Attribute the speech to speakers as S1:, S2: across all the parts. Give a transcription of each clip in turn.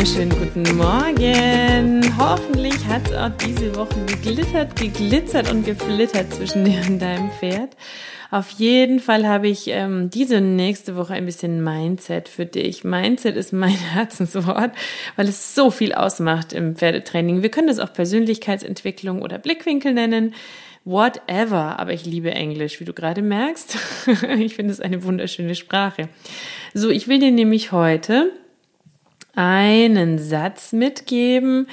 S1: Wunderschönen guten Morgen. Hoffentlich hat es auch diese Woche geglittert, geglitzert und geflittert zwischen dir und deinem Pferd. Auf jeden Fall habe ich ähm, diese nächste Woche ein bisschen Mindset für dich. Mindset ist mein Herzenswort, weil es so viel ausmacht im Pferdetraining. Wir können das auch Persönlichkeitsentwicklung oder Blickwinkel nennen. Whatever, aber ich liebe Englisch, wie du gerade merkst. ich finde es eine wunderschöne Sprache. So, ich will dir nämlich heute einen Satz mitgeben,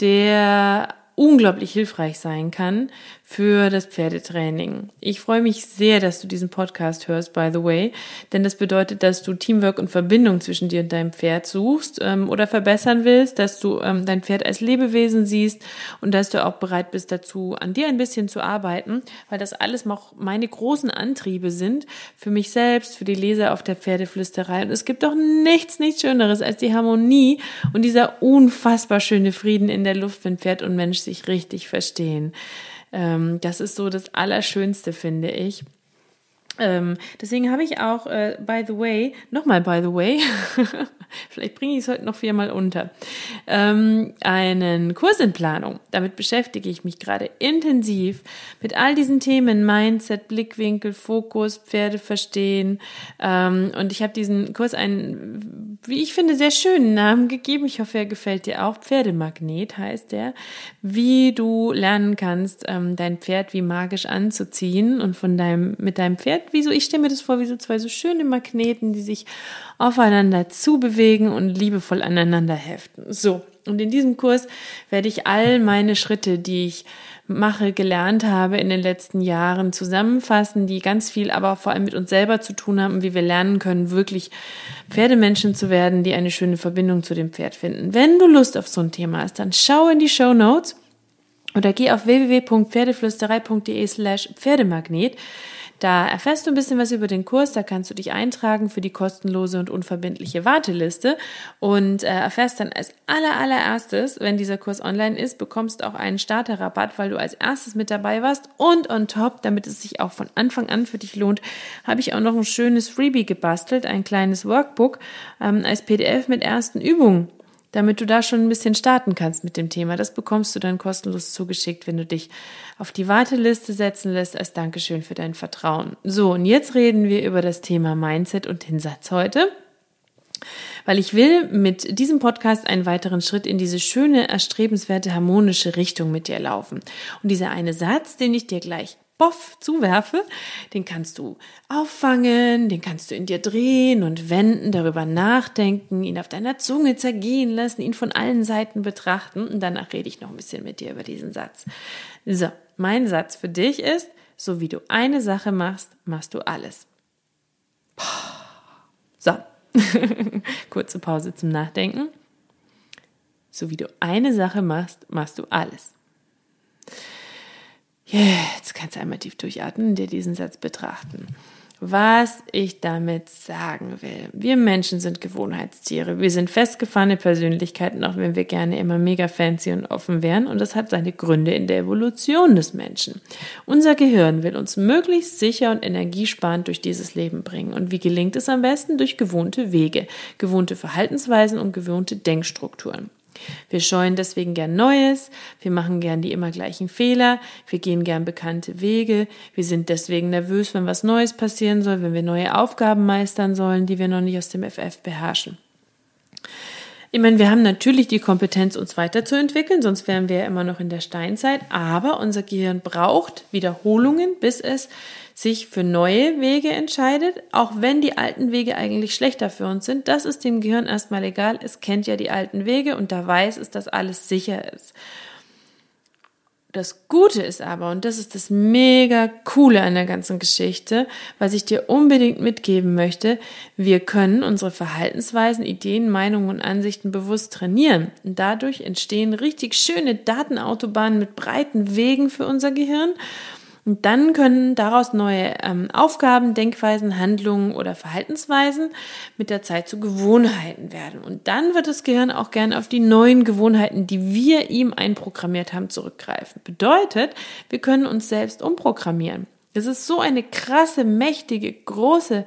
S1: der unglaublich hilfreich sein kann für das Pferdetraining. Ich freue mich sehr, dass du diesen Podcast hörst, by the way, denn das bedeutet, dass du Teamwork und Verbindung zwischen dir und deinem Pferd suchst ähm, oder verbessern willst, dass du ähm, dein Pferd als Lebewesen siehst und dass du auch bereit bist dazu, an dir ein bisschen zu arbeiten, weil das alles auch meine großen Antriebe sind für mich selbst, für die Leser auf der Pferdeflüsterei. Und es gibt doch nichts, nichts Schöneres als die Harmonie und dieser unfassbar schöne Frieden in der Luft, wenn Pferd und Mensch sich richtig verstehen. Ähm, das ist so das Allerschönste, finde ich. Ähm, deswegen habe ich auch, äh, by the way, nochmal by the way, vielleicht bringe ich es heute noch viermal unter, ähm, einen Kurs in Planung. Damit beschäftige ich mich gerade intensiv mit all diesen Themen, Mindset, Blickwinkel, Fokus, Pferde verstehen. Ähm, und ich habe diesen Kurs einen, wie ich finde, sehr schönen Namen gegeben. Ich hoffe, er gefällt dir auch. Pferdemagnet heißt der. Wie du lernen kannst, ähm, dein Pferd wie magisch anzuziehen und von deinem, mit deinem Pferd wie so, ich stelle mir das vor, wie so zwei so schöne Magneten, die sich aufeinander zubewegen und liebevoll aneinander heften. So. Und in diesem Kurs werde ich all meine Schritte, die ich mache, gelernt habe in den letzten Jahren zusammenfassen, die ganz viel aber vor allem mit uns selber zu tun haben, wie wir lernen können, wirklich Pferdemenschen zu werden, die eine schöne Verbindung zu dem Pferd finden. Wenn du Lust auf so ein Thema hast, dann schau in die Show Notes oder geh auf www.pferdeflüsterei.de slash Pferdemagnet. Da erfährst du ein bisschen was über den Kurs, da kannst du dich eintragen für die kostenlose und unverbindliche Warteliste und äh, erfährst dann als aller allererstes, wenn dieser Kurs online ist, bekommst auch einen Starterrabatt, weil du als erstes mit dabei warst und on top, damit es sich auch von Anfang an für dich lohnt, habe ich auch noch ein schönes Freebie gebastelt, ein kleines Workbook ähm, als PDF mit ersten Übungen damit du da schon ein bisschen starten kannst mit dem Thema. Das bekommst du dann kostenlos zugeschickt, wenn du dich auf die Warteliste setzen lässt als Dankeschön für dein Vertrauen. So, und jetzt reden wir über das Thema Mindset und den Satz heute. Weil ich will mit diesem Podcast einen weiteren Schritt in diese schöne, erstrebenswerte, harmonische Richtung mit dir laufen. Und dieser eine Satz, den ich dir gleich Boff zuwerfe, den kannst du auffangen, den kannst du in dir drehen und wenden, darüber nachdenken, ihn auf deiner Zunge zergehen lassen, ihn von allen Seiten betrachten und danach rede ich noch ein bisschen mit dir über diesen Satz. So, mein Satz für dich ist, so wie du eine Sache machst, machst du alles. So, kurze Pause zum Nachdenken. So wie du eine Sache machst, machst du alles. Jetzt kannst du einmal tief durchatmen und dir diesen Satz betrachten. Was ich damit sagen will. Wir Menschen sind Gewohnheitstiere. Wir sind festgefahrene Persönlichkeiten, auch wenn wir gerne immer mega fancy und offen wären. Und das hat seine Gründe in der Evolution des Menschen. Unser Gehirn will uns möglichst sicher und energiesparend durch dieses Leben bringen. Und wie gelingt es am besten? Durch gewohnte Wege, gewohnte Verhaltensweisen und gewohnte Denkstrukturen. Wir scheuen deswegen gern Neues, wir machen gern die immer gleichen Fehler, wir gehen gern bekannte Wege, wir sind deswegen nervös, wenn was Neues passieren soll, wenn wir neue Aufgaben meistern sollen, die wir noch nicht aus dem FF beherrschen. Ich meine, wir haben natürlich die Kompetenz, uns weiterzuentwickeln, sonst wären wir ja immer noch in der Steinzeit, aber unser Gehirn braucht Wiederholungen, bis es sich für neue Wege entscheidet, auch wenn die alten Wege eigentlich schlechter für uns sind. Das ist dem Gehirn erstmal egal. Es kennt ja die alten Wege und da weiß es, dass alles sicher ist. Das Gute ist aber, und das ist das mega coole an der ganzen Geschichte, was ich dir unbedingt mitgeben möchte, wir können unsere Verhaltensweisen, Ideen, Meinungen und Ansichten bewusst trainieren. Und dadurch entstehen richtig schöne Datenautobahnen mit breiten Wegen für unser Gehirn. Und dann können daraus neue ähm, Aufgaben, Denkweisen, Handlungen oder Verhaltensweisen mit der Zeit zu Gewohnheiten werden. Und dann wird das Gehirn auch gern auf die neuen Gewohnheiten, die wir ihm einprogrammiert haben, zurückgreifen. Bedeutet, wir können uns selbst umprogrammieren. Das ist so eine krasse, mächtige, große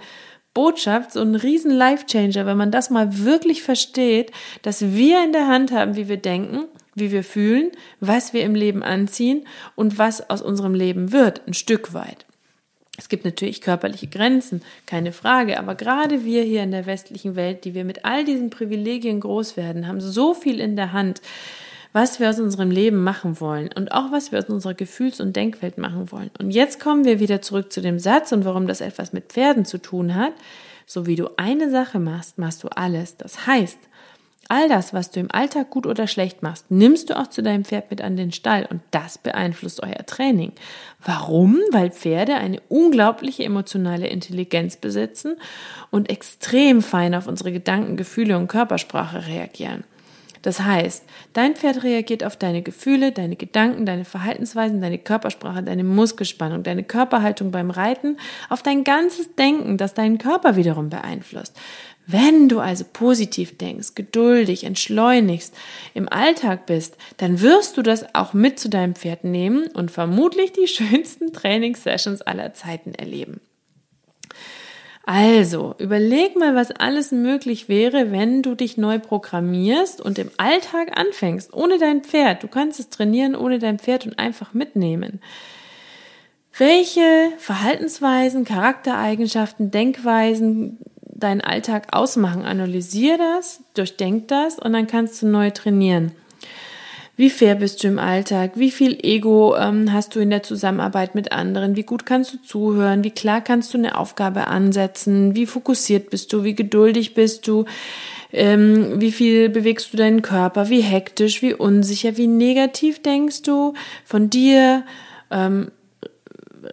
S1: Botschaft, so ein riesen Life-Changer, wenn man das mal wirklich versteht, dass wir in der Hand haben, wie wir denken wie wir fühlen, was wir im Leben anziehen und was aus unserem Leben wird, ein Stück weit. Es gibt natürlich körperliche Grenzen, keine Frage, aber gerade wir hier in der westlichen Welt, die wir mit all diesen Privilegien groß werden, haben so viel in der Hand, was wir aus unserem Leben machen wollen und auch was wir aus unserer Gefühls- und Denkwelt machen wollen. Und jetzt kommen wir wieder zurück zu dem Satz und warum das etwas mit Pferden zu tun hat. So wie du eine Sache machst, machst du alles. Das heißt, All das, was du im Alltag gut oder schlecht machst, nimmst du auch zu deinem Pferd mit an den Stall und das beeinflusst euer Training. Warum? Weil Pferde eine unglaubliche emotionale Intelligenz besitzen und extrem fein auf unsere Gedanken, Gefühle und Körpersprache reagieren. Das heißt, dein Pferd reagiert auf deine Gefühle, deine Gedanken, deine Verhaltensweisen, deine Körpersprache, deine Muskelspannung, deine Körperhaltung beim Reiten, auf dein ganzes Denken, das deinen Körper wiederum beeinflusst. Wenn du also positiv denkst, geduldig, entschleunigst, im Alltag bist, dann wirst du das auch mit zu deinem Pferd nehmen und vermutlich die schönsten Trainingssessions aller Zeiten erleben. Also, überleg mal, was alles möglich wäre, wenn du dich neu programmierst und im Alltag anfängst, ohne dein Pferd. Du kannst es trainieren ohne dein Pferd und einfach mitnehmen. Welche Verhaltensweisen, Charaktereigenschaften, Denkweisen deinen Alltag ausmachen. Analysier das, durchdenk das und dann kannst du neu trainieren. Wie fair bist du im Alltag? Wie viel Ego ähm, hast du in der Zusammenarbeit mit anderen? Wie gut kannst du zuhören? Wie klar kannst du eine Aufgabe ansetzen? Wie fokussiert bist du? Wie geduldig bist du? Ähm, wie viel bewegst du deinen Körper? Wie hektisch? Wie unsicher? Wie negativ denkst du von dir? Ähm,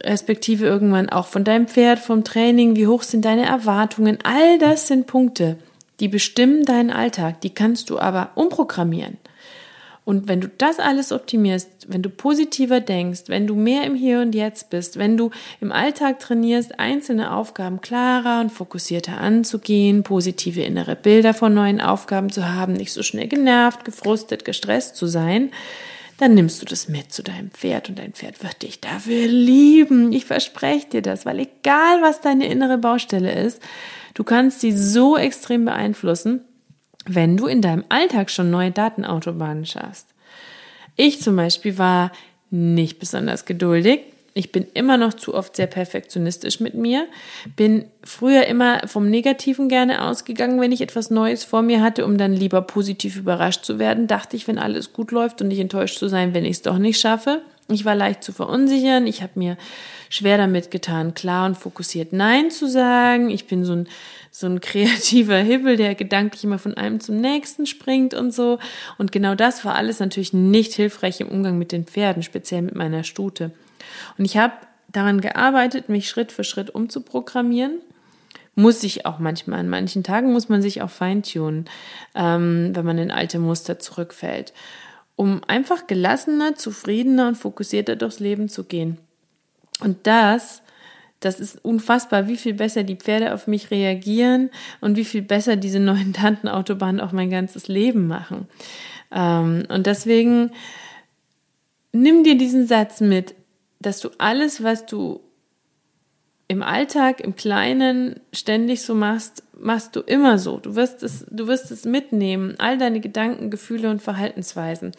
S1: respektive irgendwann auch von deinem Pferd, vom Training, wie hoch sind deine Erwartungen, all das sind Punkte, die bestimmen deinen Alltag, die kannst du aber umprogrammieren. Und wenn du das alles optimierst, wenn du positiver denkst, wenn du mehr im Hier und Jetzt bist, wenn du im Alltag trainierst, einzelne Aufgaben klarer und fokussierter anzugehen, positive innere Bilder von neuen Aufgaben zu haben, nicht so schnell genervt, gefrustet, gestresst zu sein, dann nimmst du das mit zu deinem Pferd und dein Pferd wird dich dafür lieben. Ich verspreche dir das, weil egal was deine innere Baustelle ist, du kannst sie so extrem beeinflussen, wenn du in deinem Alltag schon neue Datenautobahnen schaffst. Ich zum Beispiel war nicht besonders geduldig ich bin immer noch zu oft sehr perfektionistisch mit mir, bin früher immer vom Negativen gerne ausgegangen, wenn ich etwas Neues vor mir hatte, um dann lieber positiv überrascht zu werden. Dachte ich, wenn alles gut läuft und nicht enttäuscht zu sein, wenn ich es doch nicht schaffe. Ich war leicht zu verunsichern. Ich habe mir schwer damit getan, klar und fokussiert Nein zu sagen. Ich bin so ein so ein kreativer Hibbel, der gedanklich immer von einem zum nächsten springt und so. Und genau das war alles natürlich nicht hilfreich im Umgang mit den Pferden, speziell mit meiner Stute. Und ich habe daran gearbeitet, mich Schritt für Schritt umzuprogrammieren. Muss ich auch manchmal, an manchen Tagen muss man sich auch feintunen, ähm, wenn man in alte Muster zurückfällt, um einfach gelassener, zufriedener und fokussierter durchs Leben zu gehen. Und das, das ist unfassbar, wie viel besser die Pferde auf mich reagieren und wie viel besser diese neuen Tantenautobahnen auch mein ganzes Leben machen. Ähm, und deswegen nimm dir diesen Satz mit, dass du alles, was du im Alltag, im Kleinen ständig so machst, machst du immer so. Du wirst es, du wirst es mitnehmen, all deine Gedanken, Gefühle und Verhaltensweisen.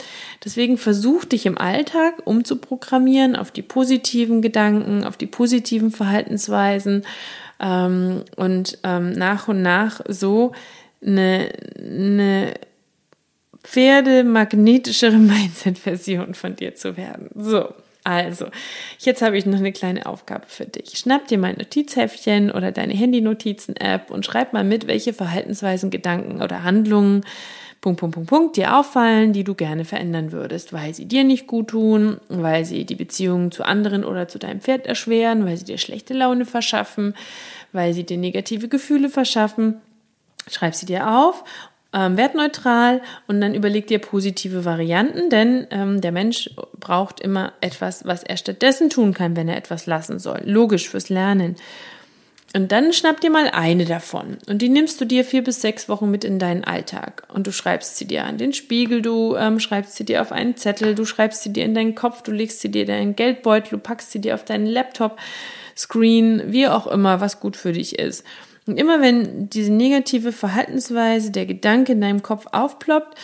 S1: Deswegen versuch dich im Alltag umzuprogrammieren auf die positiven Gedanken, auf die positiven Verhaltensweisen ähm, und ähm, nach und nach so eine, eine pferdemagnetischere Mindset-Version von dir zu werden. So. Also, jetzt habe ich noch eine kleine Aufgabe für dich. Schnapp dir mein Notizheftchen oder deine Handy-Notizen-App und schreib mal mit, welche Verhaltensweisen, Gedanken oder Handlungen Punkt, Punkt, Punkt, Punkt, dir auffallen, die du gerne verändern würdest, weil sie dir nicht gut tun, weil sie die Beziehung zu anderen oder zu deinem Pferd erschweren, weil sie dir schlechte Laune verschaffen, weil sie dir negative Gefühle verschaffen. Schreib sie dir auf ähm, wertneutral und dann überleg dir positive Varianten, denn ähm, der Mensch braucht immer etwas, was er stattdessen tun kann, wenn er etwas lassen soll. Logisch fürs Lernen. Und dann schnapp dir mal eine davon und die nimmst du dir vier bis sechs Wochen mit in deinen Alltag und du schreibst sie dir an den Spiegel, du ähm, schreibst sie dir auf einen Zettel, du schreibst sie dir in deinen Kopf, du legst sie dir in deinen Geldbeutel, du packst sie dir auf deinen Laptop, Screen, wie auch immer, was gut für dich ist. Und immer wenn diese negative Verhaltensweise, der Gedanke in deinem Kopf aufploppt,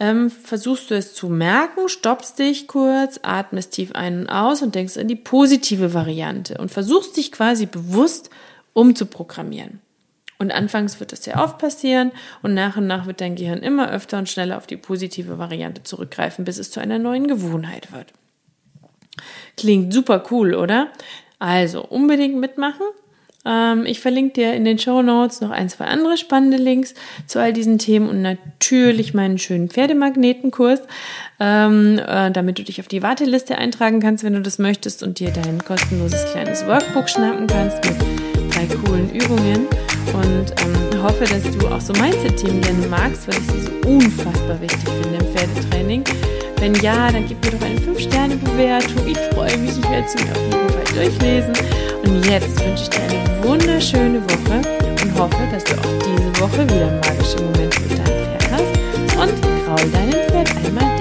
S1: ähm, versuchst du es zu merken, stoppst dich kurz, atmest tief ein und aus und denkst an die positive Variante und versuchst dich quasi bewusst umzuprogrammieren. Und anfangs wird das sehr oft passieren und nach und nach wird dein Gehirn immer öfter und schneller auf die positive Variante zurückgreifen, bis es zu einer neuen Gewohnheit wird. Klingt super cool, oder? Also unbedingt mitmachen. Ähm, ich verlinke dir in den Show Notes noch ein, zwei andere spannende Links zu all diesen Themen und natürlich meinen schönen Pferdemagnetenkurs, ähm, äh, damit du dich auf die Warteliste eintragen kannst, wenn du das möchtest und dir dein kostenloses kleines Workbook schnappen kannst mit drei coolen Übungen und ähm, hoffe, dass du auch so Mindset-Themen gerne magst, weil ich sie so unfassbar wichtig finde im Pferdetraining. Wenn ja, dann gib mir doch eine 5-Sterne-Bewertung. Ich freue mich, ich werde sie mir auf jeden Fall durchlesen. Und jetzt wünsche ich dir eine wunderschöne Woche und hoffe, dass du auch diese Woche wieder magische Momente mit deinem Pferd hast und kraul deinem Pferd einmal